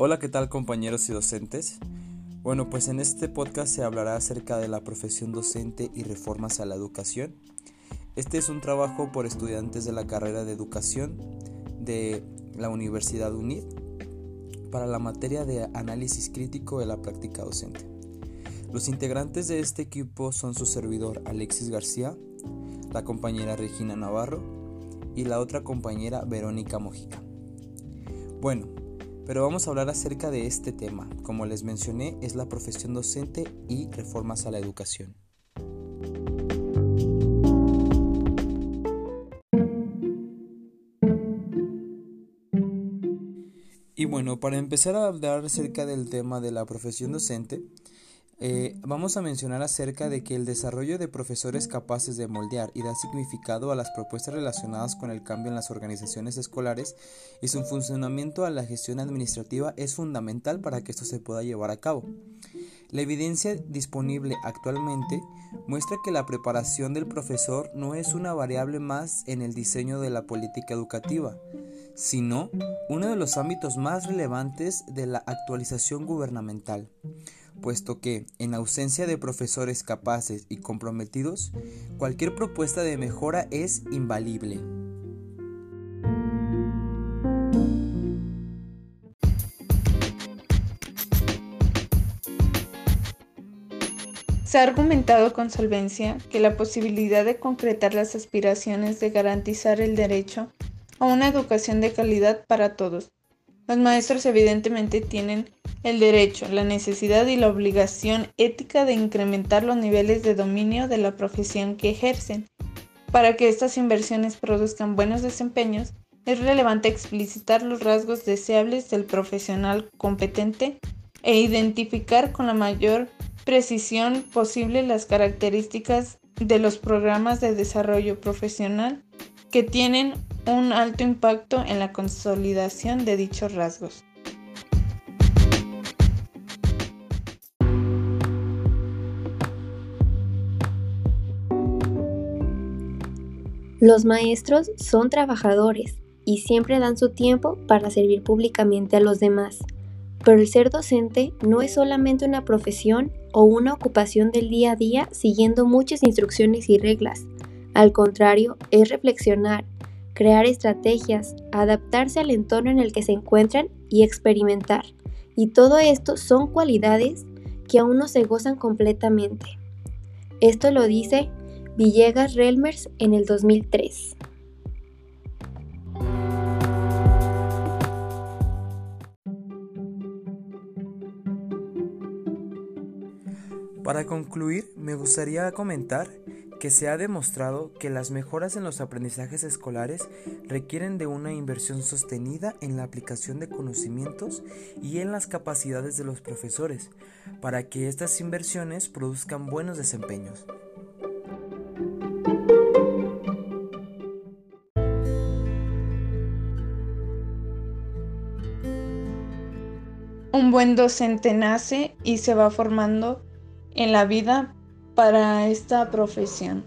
Hola, ¿qué tal compañeros y docentes? Bueno, pues en este podcast se hablará acerca de la profesión docente y reformas a la educación. Este es un trabajo por estudiantes de la carrera de educación de la Universidad UNID para la materia de análisis crítico de la práctica docente. Los integrantes de este equipo son su servidor Alexis García, la compañera Regina Navarro y la otra compañera Verónica Mojica. Bueno, pero vamos a hablar acerca de este tema. Como les mencioné, es la profesión docente y reformas a la educación. Y bueno, para empezar a hablar acerca del tema de la profesión docente, eh, vamos a mencionar acerca de que el desarrollo de profesores capaces de moldear y dar significado a las propuestas relacionadas con el cambio en las organizaciones escolares y su funcionamiento a la gestión administrativa es fundamental para que esto se pueda llevar a cabo. La evidencia disponible actualmente muestra que la preparación del profesor no es una variable más en el diseño de la política educativa, sino uno de los ámbitos más relevantes de la actualización gubernamental puesto que, en ausencia de profesores capaces y comprometidos, cualquier propuesta de mejora es invalible. Se ha argumentado con solvencia que la posibilidad de concretar las aspiraciones de garantizar el derecho a una educación de calidad para todos. Los maestros evidentemente tienen el derecho, la necesidad y la obligación ética de incrementar los niveles de dominio de la profesión que ejercen. Para que estas inversiones produzcan buenos desempeños, es relevante explicitar los rasgos deseables del profesional competente e identificar con la mayor precisión posible las características de los programas de desarrollo profesional que tienen un alto impacto en la consolidación de dichos rasgos. Los maestros son trabajadores y siempre dan su tiempo para servir públicamente a los demás. Pero el ser docente no es solamente una profesión o una ocupación del día a día siguiendo muchas instrucciones y reglas. Al contrario, es reflexionar, crear estrategias, adaptarse al entorno en el que se encuentran y experimentar. Y todo esto son cualidades que aún no se gozan completamente. Esto lo dice Villegas Relmers en el 2003. Para concluir, me gustaría comentar que se ha demostrado que las mejoras en los aprendizajes escolares requieren de una inversión sostenida en la aplicación de conocimientos y en las capacidades de los profesores, para que estas inversiones produzcan buenos desempeños. Un buen docente nace y se va formando en la vida para esta profesión.